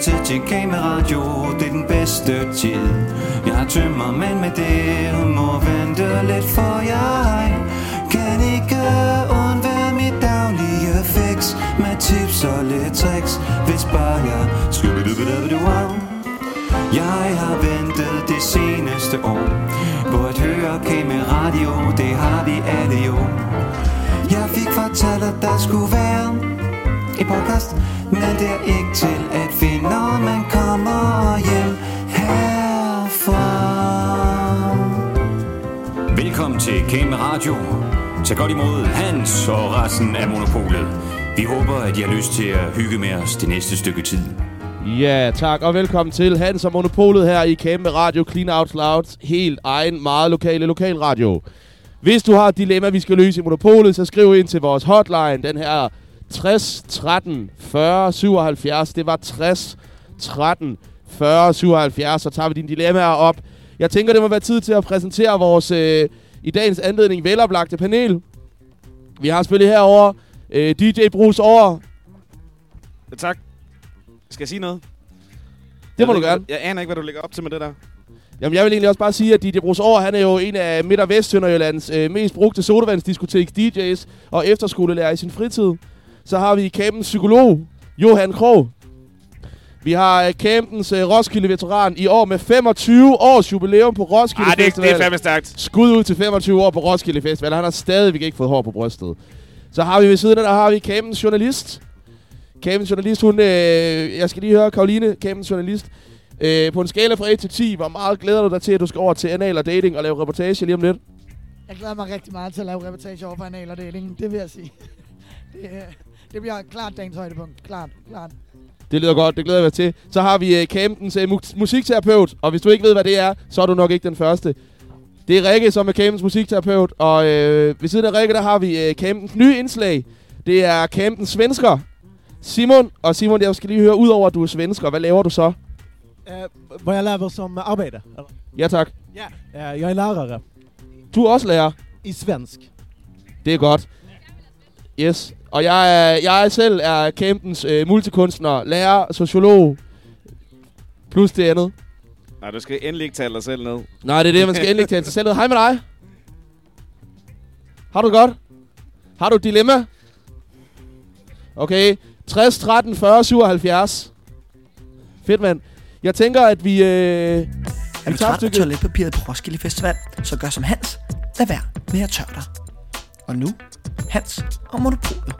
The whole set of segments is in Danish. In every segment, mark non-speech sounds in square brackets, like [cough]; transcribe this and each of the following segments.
tid til kameradio, det er den bedste tid. Jeg har tømmer, men med det må vente lidt for jeg kan ikke undvære mit daglige fix med tips og lidt tricks, hvis bare jeg wow. Jeg har ventet det seneste år på at høre kameradio, det har vi alle jo. Jeg fik fortalt, at der skulle være en podcast, men det er ikke til at finde, når man kommer hjem herfra. Velkommen til Kame Radio. Tag godt imod Hans og resten af Monopolet. Vi håber, at I har lyst til at hygge med os det næste stykke tid. Ja, tak og velkommen til Hans og Monopolet her i Kæmpe Radio Clean Out Loud. Helt egen, meget lokale lokalradio. Hvis du har et dilemma, vi skal løse i Monopolet, så skriv ind til vores hotline. Den her 60 13 40 77. Det var 60 13 40 77. Så tager vi dine dilemmaer op. Jeg tænker, det må være tid til at præsentere vores øh, i dagens anledning veloplagte panel. Vi har selvfølgelig herover øh, DJ Bruce over. Ja, tak. Skal jeg sige noget? Det må jeg du ved gerne. Jeg aner ikke, hvad du lægger op til med det der. Jamen, jeg vil egentlig også bare sige, at DJ Bruce Over, han er jo en af Midt- og Vestsønderjyllands øh, mest brugte sodavandsdiskotek DJ's og efterskolelærer i sin fritid. Så har vi campens psykolog, Johan Krog. Vi har øh, campens øh, Roskilde-veteran i år med 25 års jubilæum på Roskilde Ah, det, er- Festival. det er fandme stærkt. Skud ud til 25 år på Roskilde Festival. Han har stadigvæk ikke fået hår på brystet. Så har vi ved siden af, der har vi Campens journalist. Campens journalist, hun... Øh, jeg skal lige høre, Karoline, Campens journalist. Øh, på en skala fra 1 til 10, hvor meget glæder du dig til, at du skal over til anal og dating og lave reportage lige om lidt? Jeg glæder mig rigtig meget til at lave reportage over for anal og deling. Det vil jeg sige. [laughs] Det, øh, det bliver klart dagens højdepunkt. Klart, klart. Det lyder godt, det glæder jeg mig til. Så har vi øh, Campens øh, mu- musikterapeut, og hvis du ikke ved, hvad det er, så er du nok ikke den første. Det er Rikke, som er Campens musikterapeut, og øh, ved siden af Rikke, der har vi øh, Campens nye indslag. Det er Campens svensker. Simon, og Simon, jeg skal lige høre, udover at du er svensker, hvad laver du så? Eh, vad jag lever som arbete? eller? Ja tak. Ja. Eh, jag är lärare Du er også lærer. i svensk. Det er godt. Yes. Og jeg, er, jeg selv er Campens øh, multikunstner, lærer, sociolog, plus det andet. Nej, du skal endelig ikke tale dig selv ned. Nej, det er det, man skal endelig tage til selv. ned. Hej med dig. Har du det godt? Har du et dilemma? Okay. 60, 13, 40, 77. Fedt, mand. Jeg tænker, at vi... Øh, Er vi du træt af toiletpapiret på Roskilde Festival, så gør som Hans. Lad være med at tørre dig. Og nu, Hans og Monopolet.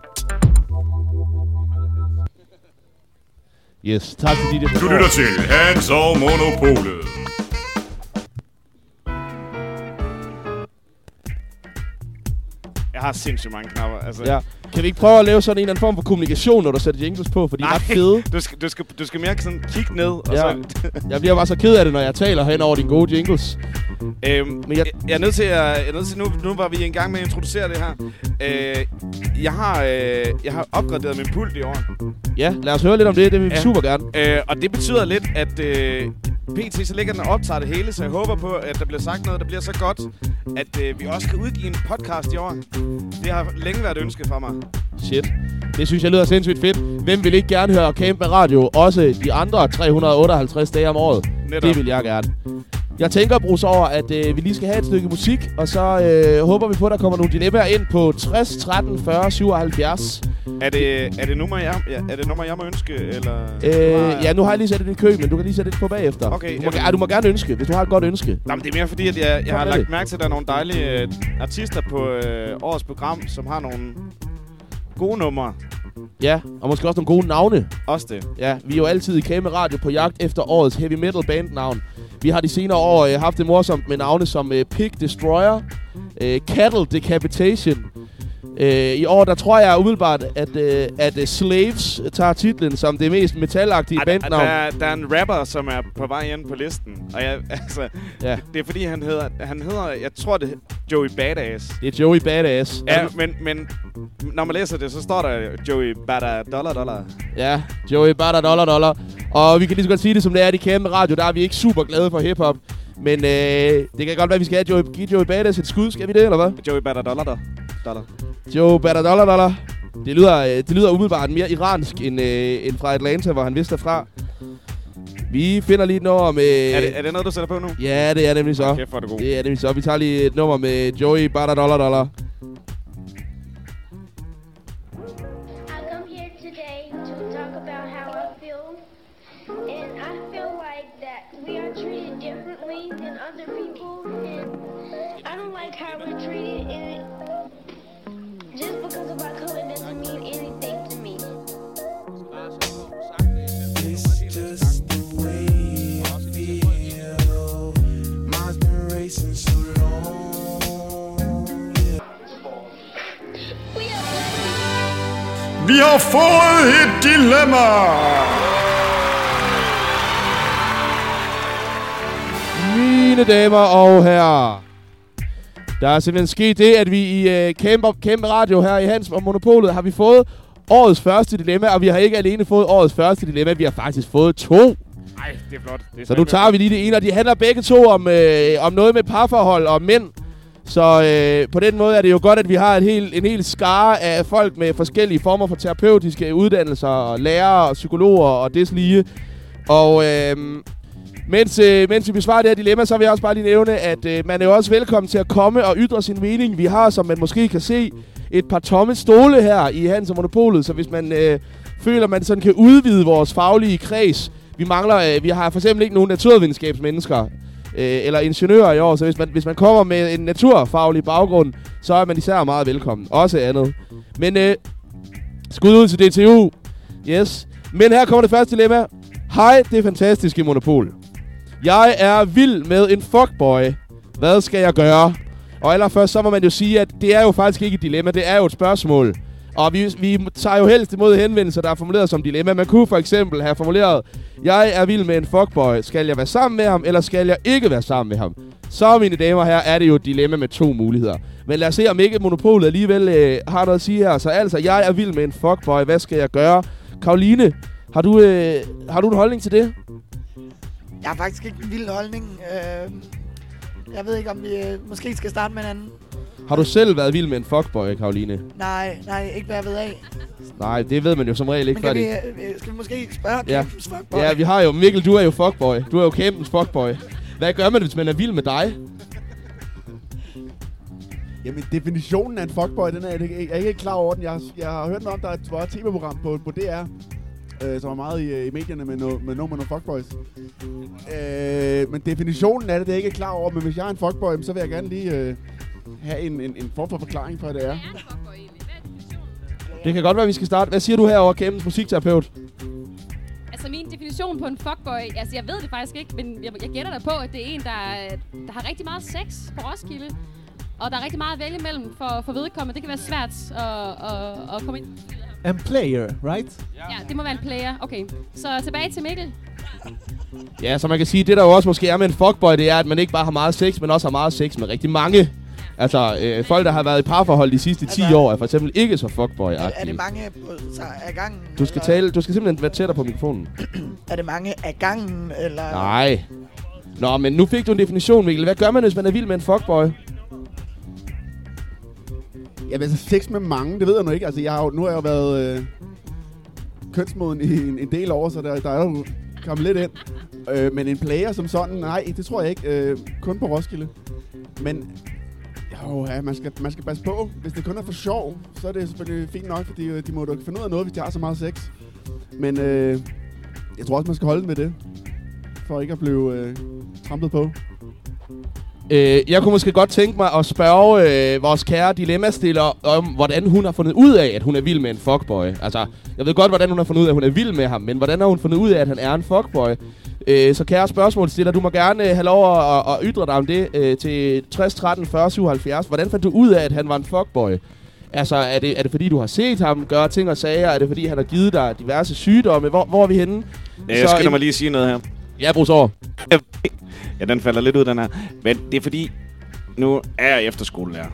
Yes, tak fordi det Du lytter til Hans og Monopolet. Jeg har sindssygt mange knapper. Altså, Ja. Kan vi ikke prøve at lave sådan en eller anden form for kommunikation, når du sætter jingles på? For de er ret fede. [laughs] Du skal, du, skal, du skal mere sådan kigge ned. Og Ja. så, Jeg bliver bare så ked af det, når jeg taler hen over dine gode jingles. øhm, Men jeg, jeg- er nødt til at... Jeg er nødt til, nu, nu var vi i gang med at introducere det her. Øh, jeg, har, øh, jeg har opgraderet min pult i år. Ja, lad os høre lidt om det. Det vil vi Ja. super gerne. Øh, og det betyder lidt, at øh, PT så ligger den og optager det hele, så jeg håber på, at der bliver sagt noget, der bliver så godt, at øh, vi også kan udgive en podcast i år. Det har længe været et ønske for mig. Shit. Det synes jeg lyder sindssygt fedt. Hvem vil ikke gerne høre Camp Radio? Også de andre 358 dage om året. Netop. Det vil jeg gerne. Jeg tænker, Bruce, over, at øh, vi lige skal have et stykke musik, og så øh, håber vi på, at der kommer nogle dilemmaer ind på 60, 13, 40, 77. Er det, er det nummer, jeg, er det nummer, jeg må ønske, eller? Øh, ja, nu har jeg lige sat det i kø, men du kan lige sætte det på bagefter. Okay, du, må, ja, du må gerne ønske, hvis du har et godt ønske. Men det er mere fordi, at jeg, jeg har lagt det. mærke til, at der er nogle dejlige øh, artister på øh, årets program, som har nogle gode numre. Ja, og måske også nogle gode navne. Også det. Ja, vi er jo altid i Kame Radio på jagt efter årets heavy metal bandnavn. Vi har de senere år øh, haft det morsomt med navne som øh, Pig Destroyer, øh, Cattle Decapitation. Øh, I år, der tror jeg umiddelbart, at, øh, at øh, Slaves tager titlen som det mest metalagtige Ej, der, der, bandnavn. er, en rapper, som er på vej ind på listen. Og jeg, [laughs] altså, Ja. det er fordi, han hedder, han hedder, jeg tror det Joey Badass. Det er Joey Badass. Ja, men, men når man læser det, så står der Joey Bada Dollar Dollar. Ja, Joey Bada Dollar Dollar. Og vi kan lige så godt sige det, som det er i Kame Radio. Der er vi ikke super glade for hiphop. Men øh, det kan godt være, at vi skal have Joey, give Joey Badass et skud. Skal vi det, eller hvad? Joey Bada Dollar Dollar. Dollar. Joe Bada Dollar Dollar. Det lyder, øh, det lyder umiddelbart mere iransk end, øh, end fra Atlanta, hvor han vidste fra. Vi finder lige et nummer med... Er det, er det noget, du sætter på nu? Ja, det er nemlig så. Kæft, er det god. Det er nemlig så. Vi tager lige et nummer med Joey Bada Dollar Dollar. I come It's just the way I feel. Mine's been racing so long. Vi har fået et dilemma! mine damer og herrer. Der er simpelthen sket det, at vi i uh, kæmpe, kæmpe radio her i Hans og Monopolet har vi fået årets første dilemma, og vi har ikke alene fået årets første dilemma, vi har faktisk fået to. Nej, det er flot. Det er Så nu tager vi lige det ene, og de handler begge to om, øh, om noget med parforhold og mænd. Så øh, på den måde er det jo godt, at vi har en hel, en hel skare af folk med forskellige former for terapeutiske uddannelser, og lærere og psykologer og deslige. Og øh, mens, øh, mens vi besvarer det her dilemma, så vil jeg også bare lige nævne, at øh, man er jo også velkommen til at komme og ytre sin mening. Vi har, som man måske kan se, et par tomme stole her i Hans og Monopolet, så hvis man øh, føler, man sådan kan udvide vores faglige kreds. Vi mangler, øh, vi har for eksempel ikke nogen naturvidenskabsmennesker øh, eller ingeniører i år, så hvis man, hvis man kommer med en naturfaglig baggrund, så er man især meget velkommen. Også andet. Men øh, skud ud til DTU. Yes. Men her kommer det første dilemma. Hej, det fantastiske monopol. Jeg er vild med en fuckboy. Hvad skal jeg gøre? Og allerførst så må man jo sige, at det er jo faktisk ikke et dilemma, det er jo et spørgsmål. Og vi, vi tager jo helst imod henvendelser, der er formuleret som dilemma. Man kunne for eksempel have formuleret, jeg er vild med en fuckboy. Skal jeg være sammen med ham, eller skal jeg ikke være sammen med ham? Så, mine damer og herrer, er det jo et dilemma med to muligheder. Men lad os se, om ikke monopolet alligevel øh, har noget at sige her. Så altså, jeg er vild med en fuckboy. Hvad skal jeg gøre? Karoline, har du, øh, har du en holdning til det? Jeg har faktisk ikke en vild holdning. Øh, jeg ved ikke, om vi øh, måske skal starte med en anden. Har du selv været vild med en fuckboy, Karoline? Nej, nej, ikke hvad jeg ved af. Nej, det ved man jo som regel ikke Men kan før vi, øh, skal vi måske spørge Ja. Fuckboy? Ja, vi har jo... Mikkel, du er jo fuckboy. Du er jo campens fuckboy. Hvad gør man, hvis man er vild med dig? Jamen, definitionen af en fuckboy, den er jeg ikke, jeg er ikke helt klar over den. Jeg, har- jeg har hørt noget om, der var et tv-program på, på DR, øh, som var meget i, øh, i medierne med, no, med nogle med nogle fuckboys. Øh, men definitionen af det, det er jeg ikke klar over. Men hvis jeg er en fuckboy, så vil jeg gerne lige øh, have en, en, en form for forklaring for, hvad det er. Det kan godt være, vi skal starte. Hvad siger du herovre, campens musikterapeut? Altså min definition på en fuckboy, altså jeg ved det faktisk ikke, men jeg, jeg gætter da på, at det er en, der, der har rigtig meget sex på Roskilde. Og der er rigtig meget at vælge mellem for, for vedkommende. Det kan være svært at, at, at komme ind. En player, right? Ja, det må være en player. Okay, så tilbage til Mikkel. Ja, så man kan sige, det der jo også måske er med en fuckboy, det er, at man ikke bare har meget sex, men også har meget sex med rigtig mange. Altså, øh, folk, der har været i parforhold de sidste 10 Altså- år, er for eksempel ikke så fuckboy Er, er det mange så af gangen? Du skal, eller- tale, du skal simpelthen være tættere på mikrofonen. [clears throat] Er det mange af gangen, eller? Nej. Nå, men nu fik du en definition, Mikkel. Hvad gør man, hvis man er vild med en fuckboy? Jamen, altså sex med mange, det ved jeg nu ikke. Altså, jeg har jo, nu har jeg jo været øh, kønsmoden i en, en del år, så der, der er jo kommet lidt ind. Øh, men en player som sådan, nej, det tror jeg ikke. Øh, kun på Roskilde. Men jo, ja, man skal, man skal passe på. Hvis det kun er for sjov, så er det selvfølgelig fint nok, fordi øh, de må da finde ud af noget, hvis de har så meget sex. Men øh, jeg tror også, man skal holde med det. For ikke at blive øh, trampet på. Øh, jeg kunne måske godt tænke mig at spørge øh, vores kære dilemmastiller om, hvordan hun har fundet ud af, at hun er vild med en fuckboy. Altså, jeg ved godt, hvordan hun har fundet ud af, at hun er vild med ham, men hvordan har hun fundet ud af, at han er en fuckboy? Øh, så kære spørgsmålsstiller, du må gerne øh, have lov at, at, at ytre dig om det øh, til 60 13 40 77. Hvordan fandt du ud af, at han var en fuckboy? Altså, er det, er det fordi, du har set ham gøre ting og sager? Er det fordi, han har givet dig diverse sygdomme? Hvor, hvor er vi henne? Øh, Jeg skynder mig lige at sige noget her. Ja, Bruce over. Ja, den falder lidt ud, den her. Men det er fordi, nu er jeg efterskolelærer.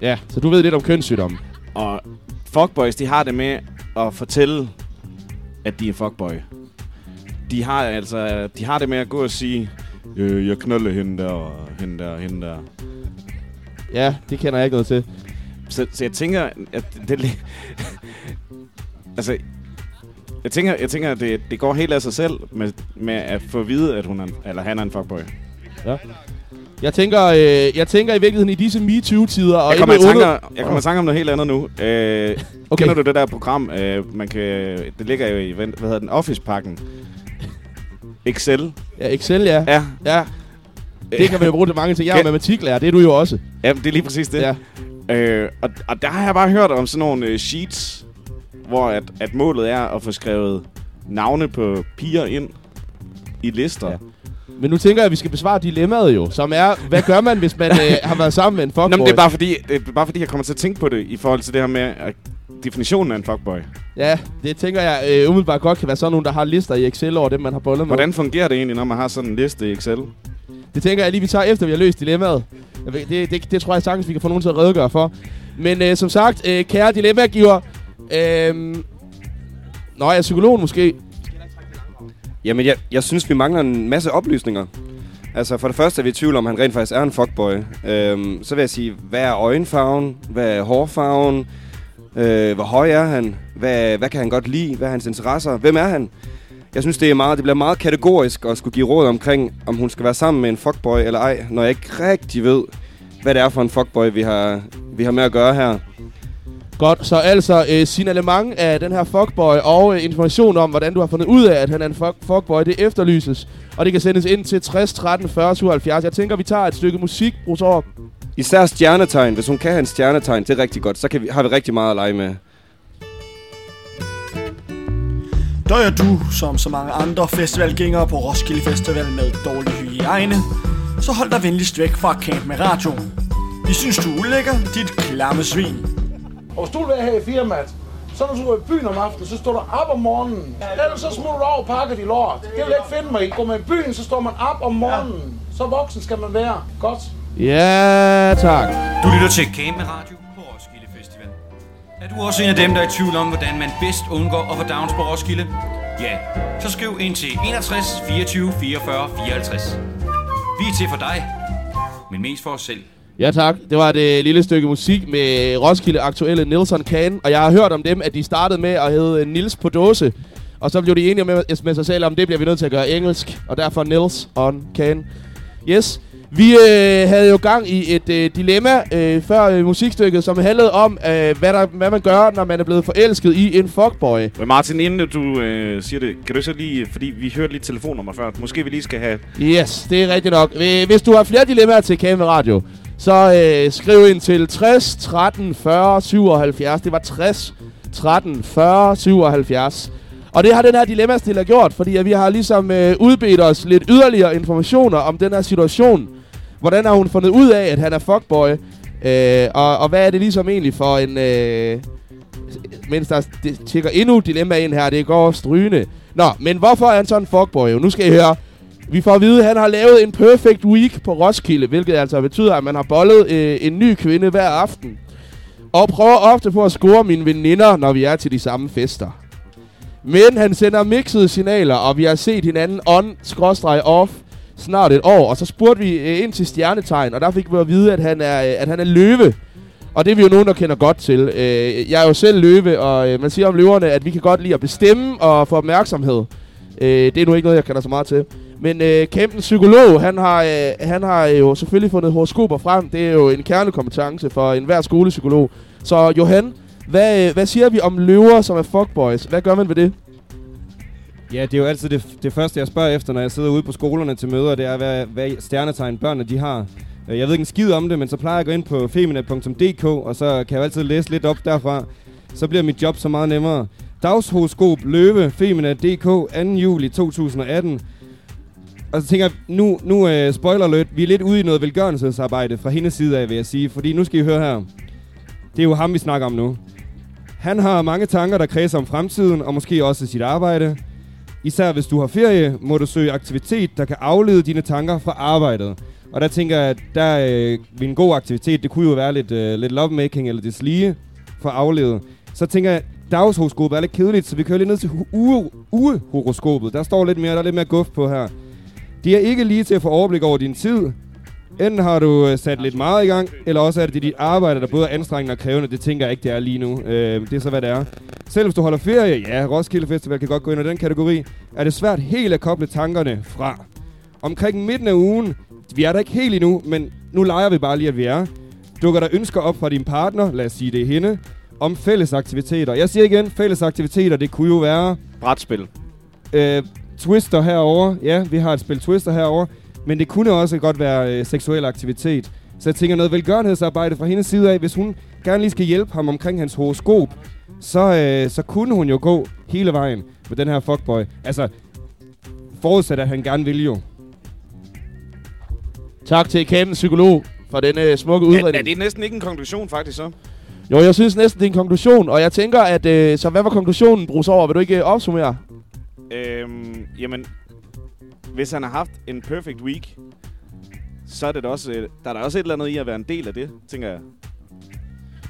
Ja, så du ved lidt om kønssygdomme. Og fuckboys, de har det med at fortælle, at de er fuckboy. De har altså, de har det med at gå og sige, øh, jeg knalder hende der, og hende der, og hende der. Ja, det kender jeg ikke noget til. Så, så jeg tænker, at det [laughs] altså, Jeg tænker, jeg tænker at det, det går helt af sig selv med, med at få at vide, at hun er, eller han er en fuckboy. Ja. Jeg tænker, øh, jeg tænker i virkeligheden i disse MeToo-tider... Og Jeg kommer, i tanker, under- jeg kommer i tanke om noget helt andet nu. Øh, Okay. Kender du det der program? Øh, man kan, det ligger jo i, hvad hedder den, Office-pakken. Excel. Ja, Excel, ja. Ja. Ja. Det kan man jo bruge til mange ting. Jeg er Kan- matematiklærer, det er du jo også. Ja, det er lige præcis det. Ja. Øh, og, og der har jeg bare hørt om sådan nogle øh, sheets, hvor at, at målet er at få skrevet navne på piger ind i lister. Ja. Men nu tænker jeg, at vi skal besvare dilemmaet jo, som er, hvad gør man, hvis man øh, har været sammen med en fuckboy? [laughs] Nå, men det er, bare fordi, det er bare fordi, jeg kommer til at tænke på det i forhold til det her med at definitionen af en fuckboy. Ja, det tænker jeg øh, umiddelbart godt kan være sådan nogen, der har lister i Excel over dem, man har bollet med. Hvordan fungerer det egentlig, når man har sådan en liste i Excel? Det tænker jeg lige, vi tager efter, vi har løst dilemmaet. Ved- Det, det, det tror jeg sagtens, vi kan få nogen til at redegøre for. Men øh, som sagt, øh, kære dilemmagiver... Øhm, Nå, jeg er psykolog måske. Jamen, jeg, jeg synes, vi mangler en masse oplysninger. Altså, for det første er vi i tvivl om, at han rent faktisk er en fuckboy. Øhm, så vil jeg sige, hvad er øjenfarven? Hvad er hårfarven? Øh, hvor høj er han? Hvad, hvad kan han godt lide? Hvad er hans interesser? Hvem er han? Jeg synes, det, er meget, det bliver meget kategorisk at skulle give råd omkring, om hun skal være sammen med en fuckboy eller ej, når jeg ikke rigtig ved, hvad det er for en fuckboy, vi har, vi har med at gøre her. Godt, så altså øh, signalement af den her fuckboy og øh, information om, hvordan du har fundet ud af, at han er en fuck, fuckboy, det efterlyses. Og det kan sendes ind til 60 13 40 77. Jeg tænker, vi tager et stykke musik, Brugsår. Især stjernetegn. Hvis hun kan have en stjernetegn, det er rigtig godt. Så kan vi, har vi rigtig meget at lege med. Døjer du, som så mange andre festivalgængere på Roskilde Festival med dårlig hygiejne, så hold dig venligst væk fra Camp med Radio. Vi synes, du er ulækker, dit klamme svin. Og hvis du vil være her i firmaet, så når du er i byen om aftenen, så står du op om morgenen. Ellers så smutter du over og pakker dit lort. Det vil jeg ikke finde mig i. Går man i byen, så står man op om morgenen. Så voksen skal man være. Godt. Ja, tak. Du lytter til Game Radio på Roskilde Festival. Er du også en af dem, der er i tvivl om, hvordan man bedst undgår at få downs på Roskilde? Ja, så skriv ind til 61 24 44 54. Vi er til for dig, men mest for os selv. Ja tak, det var et øh, lille stykke musik med Roskilde aktuelle Nilsson Can. Og jeg har hørt om dem, at de startede med at hedde øh, Nils på dåse. Og så blev de enige med, med sig selv om, det bliver vi nødt til at gøre engelsk. Og derfor Nils on Can. Yes. Vi øh, havde jo gang i et øh, dilemma øh, før øh, musikstykket, som handlede om, øh, hvad, der, hvad man gør, når man er blevet forelsket i en fuckboy. Men Martin, inden du øh, siger det, kan du så lige, fordi vi hørte lige telefonnummer før, måske vi lige skal have... Yes, det er rigtigt nok. Øh, Hvis du har flere dilemmaer til Kame Radio, så øh, skriv ind til 60 13 40 77. Det var 60 13 40 77. Og det har den her dilemmastil gjort, fordi at vi har ligesom øh, udbedt os lidt yderligere informationer om den her situation. Hvordan har hun fundet ud af, at han er fuckboy? Øh, og, og hvad er det ligesom egentlig for en... Øh, mens der tjekker endnu dilemma ind her, det går strygende. Nå, men hvorfor er han sådan en fuckboy? Nu skal I høre. Vi får at vide, at han har lavet en perfect week på Roskilde, hvilket altså betyder, at man har bollet øh, en ny kvinde hver aften. Og prøver ofte på at score mine veninder, når vi er til de samme fester. Men han sender mixede signaler, og vi har set hinanden on-off snart et år. Og så spurgte vi øh, ind til stjernetegn, og der fik vi at vide, at han er, øh, at han er løve. Og det er vi jo nogen, der kender godt til. Øh, jeg er jo selv løve, og øh, man siger om løverne, at vi kan godt lide at bestemme og få opmærksomhed. Øh, det er nu ikke noget, jeg kender så meget til. Men øh, Kæmpen Psykolog, han har, øh, han har øh, jo selvfølgelig fundet horoskoper frem. Det er jo en kernekompetence for enhver skolepsykolog. Så Johan, hvad, øh, hvad siger vi om løver, som er fuckboys? Hvad gør man ved det? Ja, det er jo altid det, det første, jeg spørger efter, når jeg sidder ude på skolerne til møder, det er, hvad, hvad stjernetegn børnene de har. Øh, jeg ved ikke en skid om det, men så plejer jeg at gå ind på feminet.dk, og så kan jeg altid læse lidt op derfra. Så bliver mit job så meget nemmere. Dagshoroskop Løve, Femina.dk, 2. juli 2018. Og så tænker jeg, nu, nu uh, spoiler alert, vi er lidt ude i noget velgørenhedsarbejde fra hendes side af, vil jeg sige. Fordi nu skal I høre her. Det er jo ham, vi snakker om nu. Han har mange tanker, der kredser om fremtiden, og måske også sit arbejde. Især hvis du har ferie, må du søge aktivitet, der kan aflede dine tanker fra arbejdet. Og der tænker jeg, at der øh, ved en god aktivitet, det kunne jo være lidt, øh, lidt lovemaking eller deslige for at aflede. Så tænker jeg, dagshoroskopet er lidt kedeligt, så vi kører lidt ned til u uge. Der står lidt mere, der er lidt mere guf på her. Det er ikke lige til at få overblik over din tid. Enten har du øh, sat lidt meget i gang, eller også er det dit arbejde, der både er anstrengende og krævende. Det tænker jeg ikke, det er lige nu. Øh, det er så, hvad det er. Selv hvis du holder ferie, ja, Roskilde Festival kan godt gå ind i den kategori, er det svært helt at koble tankerne fra. Omkring midten af ugen, vi er der ikke helt endnu, men nu leger vi bare lige, at vi er. Dukker der ønsker op fra din partner, lad os sige det er hende, om fælles aktiviteter. Jeg siger igen, fælles aktiviteter, det kunne jo være... Brætspil. Øh, Twister herover. Ja, vi har et spil Twister herover. Men det kunne også godt være øh, seksuel aktivitet. Så jeg tænker noget velgørenhedsarbejde fra hendes side af. Hvis hun gerne lige skal hjælpe ham omkring hans horoskop, så, øh, så kunne hun jo gå hele vejen med den her fuckboy. Altså, forudsat at han gerne vil jo. Tak til Kæmpen Psykolog for denne øh, smukke Er, udredning. er det næsten ikke en konklusion, faktisk, så? Jo, jeg synes næsten, det er en konklusion, og jeg tænker, at... Øh, så hvad var konklusionen, Bruce over? Vil du ikke øh, opsummere? Øhm, jamen, hvis han har haft en perfect week, så er det da også, der er der også et eller andet i at være en del af det, tænker jeg.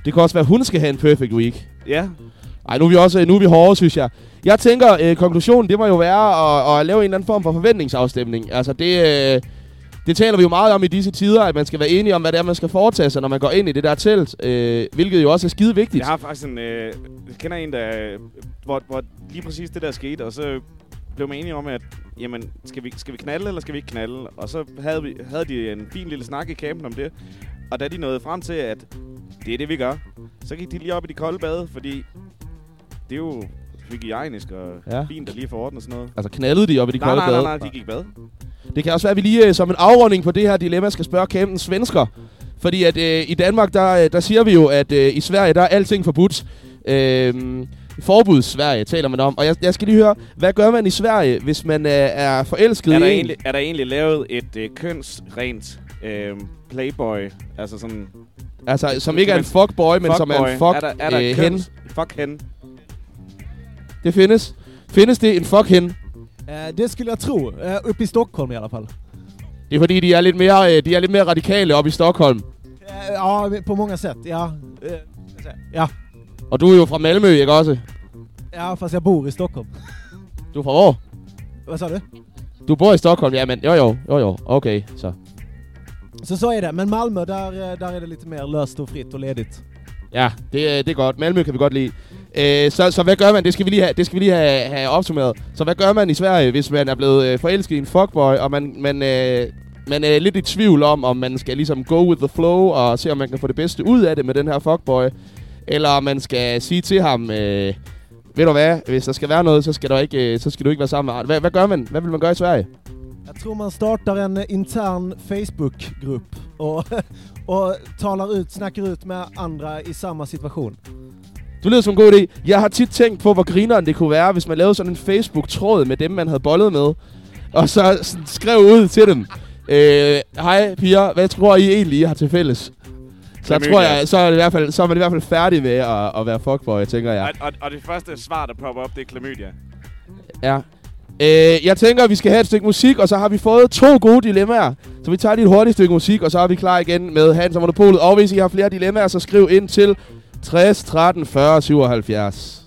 Det kan også være, at hun skal have en perfect week. Ja. Ej, nu er vi også nu er vi hårde, synes jeg. Jeg tænker, øh, konklusionen, det må jo være at, at lave en eller anden form for forventningsafstemning. Altså, det, øh, det taler vi jo meget om i disse tider, at man skal være enige om, hvad det er, man skal foretage sig, når man går ind i det der telt. Øh, hvilket jo også er skide vigtigt. Jeg har faktisk en... Øh, jeg kender en, der... Hvor, hvor lige præcis det der skete, og så blev man enige om, at jamen, skal vi, skal vi knalde, eller skal vi ikke knalde? Og så havde, vi, havde de en fin lille snak i campen om det. Og da de nåede frem til, at det er det, vi gør, så gik de lige op i de kolde bade, fordi det er jo hygiejnisk og Ja. fint at lige få ordnet sådan noget. Altså, knaldede de op i de nej, kolde nej, bade? Nej, nej, de gik bad. Det kan også være, at vi lige øh, som en afrunding på det her dilemma skal spørge kæmpen svensker. Fordi at øh, i Danmark, der, øh, der siger vi jo, at øh, i Sverige, der er alting forbudt. Øh, forbud Sverige taler man om. Og jeg, jeg skal lige høre, hvad gør man i Sverige, hvis man øh, er forelsket Er der, i en? egentlig, er der egentlig lavet et øh, kønsrent øh, playboy? Altså sådan... Altså, som ikke er en fuckboy, men som er en fuck, er der, er der øh, hen? Fuck hen. Det findes. Findes det en fuck hen? Eh, det skulle jag tro. Eh, uppe i Stockholm i alla fall. Det er fordi, de er lidt mere, øh, de er lidt mere radikale op i Stockholm. Eh, ja, på många sätt. Ja. Eh, ja. Og du er jo fra Malmø, ikke også? ja, fast jag bor i Stockholm. Du er fra hvor? Vad sa du? Du bor i Stockholm, ja, men jo jo, jo jo, okay, så. Så så är det. Men Malmö, där, eh, där är det lite mer löst och fritt och ledigt. Ja, det, er- det er godt. Malmø kan vi godt lide. Øh, så, så hvad gør man? Det skal vi lige have, det skal vi lige have, have opsummeret. Så hvad gør man i Sverige, hvis man er blevet øh, forelsket i en fuckboy, og man, man, øh, man er lidt i tvivl om, om man skal ligesom go with the flow, og se, om man kan få det bedste ud af det med den her fuckboy, eller om man skal sige til ham, øh, ved du hvad, hvis der skal være noget, så skal, der ikke, øh, så skal du ikke være sammen med hvad, hvad gør man? Hvad vil man gøre i Sverige? Jag tror man startar en intern Facebookgrupp och, [laughs] och talar ut, snackar ut med andra i samma situation. Du lyder som en god idé. Jeg har tit tænkt på, hvor grineren det kunne være, hvis man lavede sådan en Facebook-tråd med dem, man havde bollet med. Og så skrev ud til dem. Øh, Hej piger, hvad tror I egentlig, I har til fælles? Så jeg tror jeg, så er, det i hvert fald, så er man i hvert fald færdig med at, at være fuckboy, tænker jeg. Og, og, og det første svar, der popper op, det er klamydia. Ja. Øh, jeg tænker, at vi skal have et stykke musik, og så har vi fået to gode dilemmaer. Så vi tager lige et hurtigt stykke musik, og så er vi klar igen med Hans og Monopolet. Og hvis I har flere dilemmaer, så skriv ind til 60 13 40 77.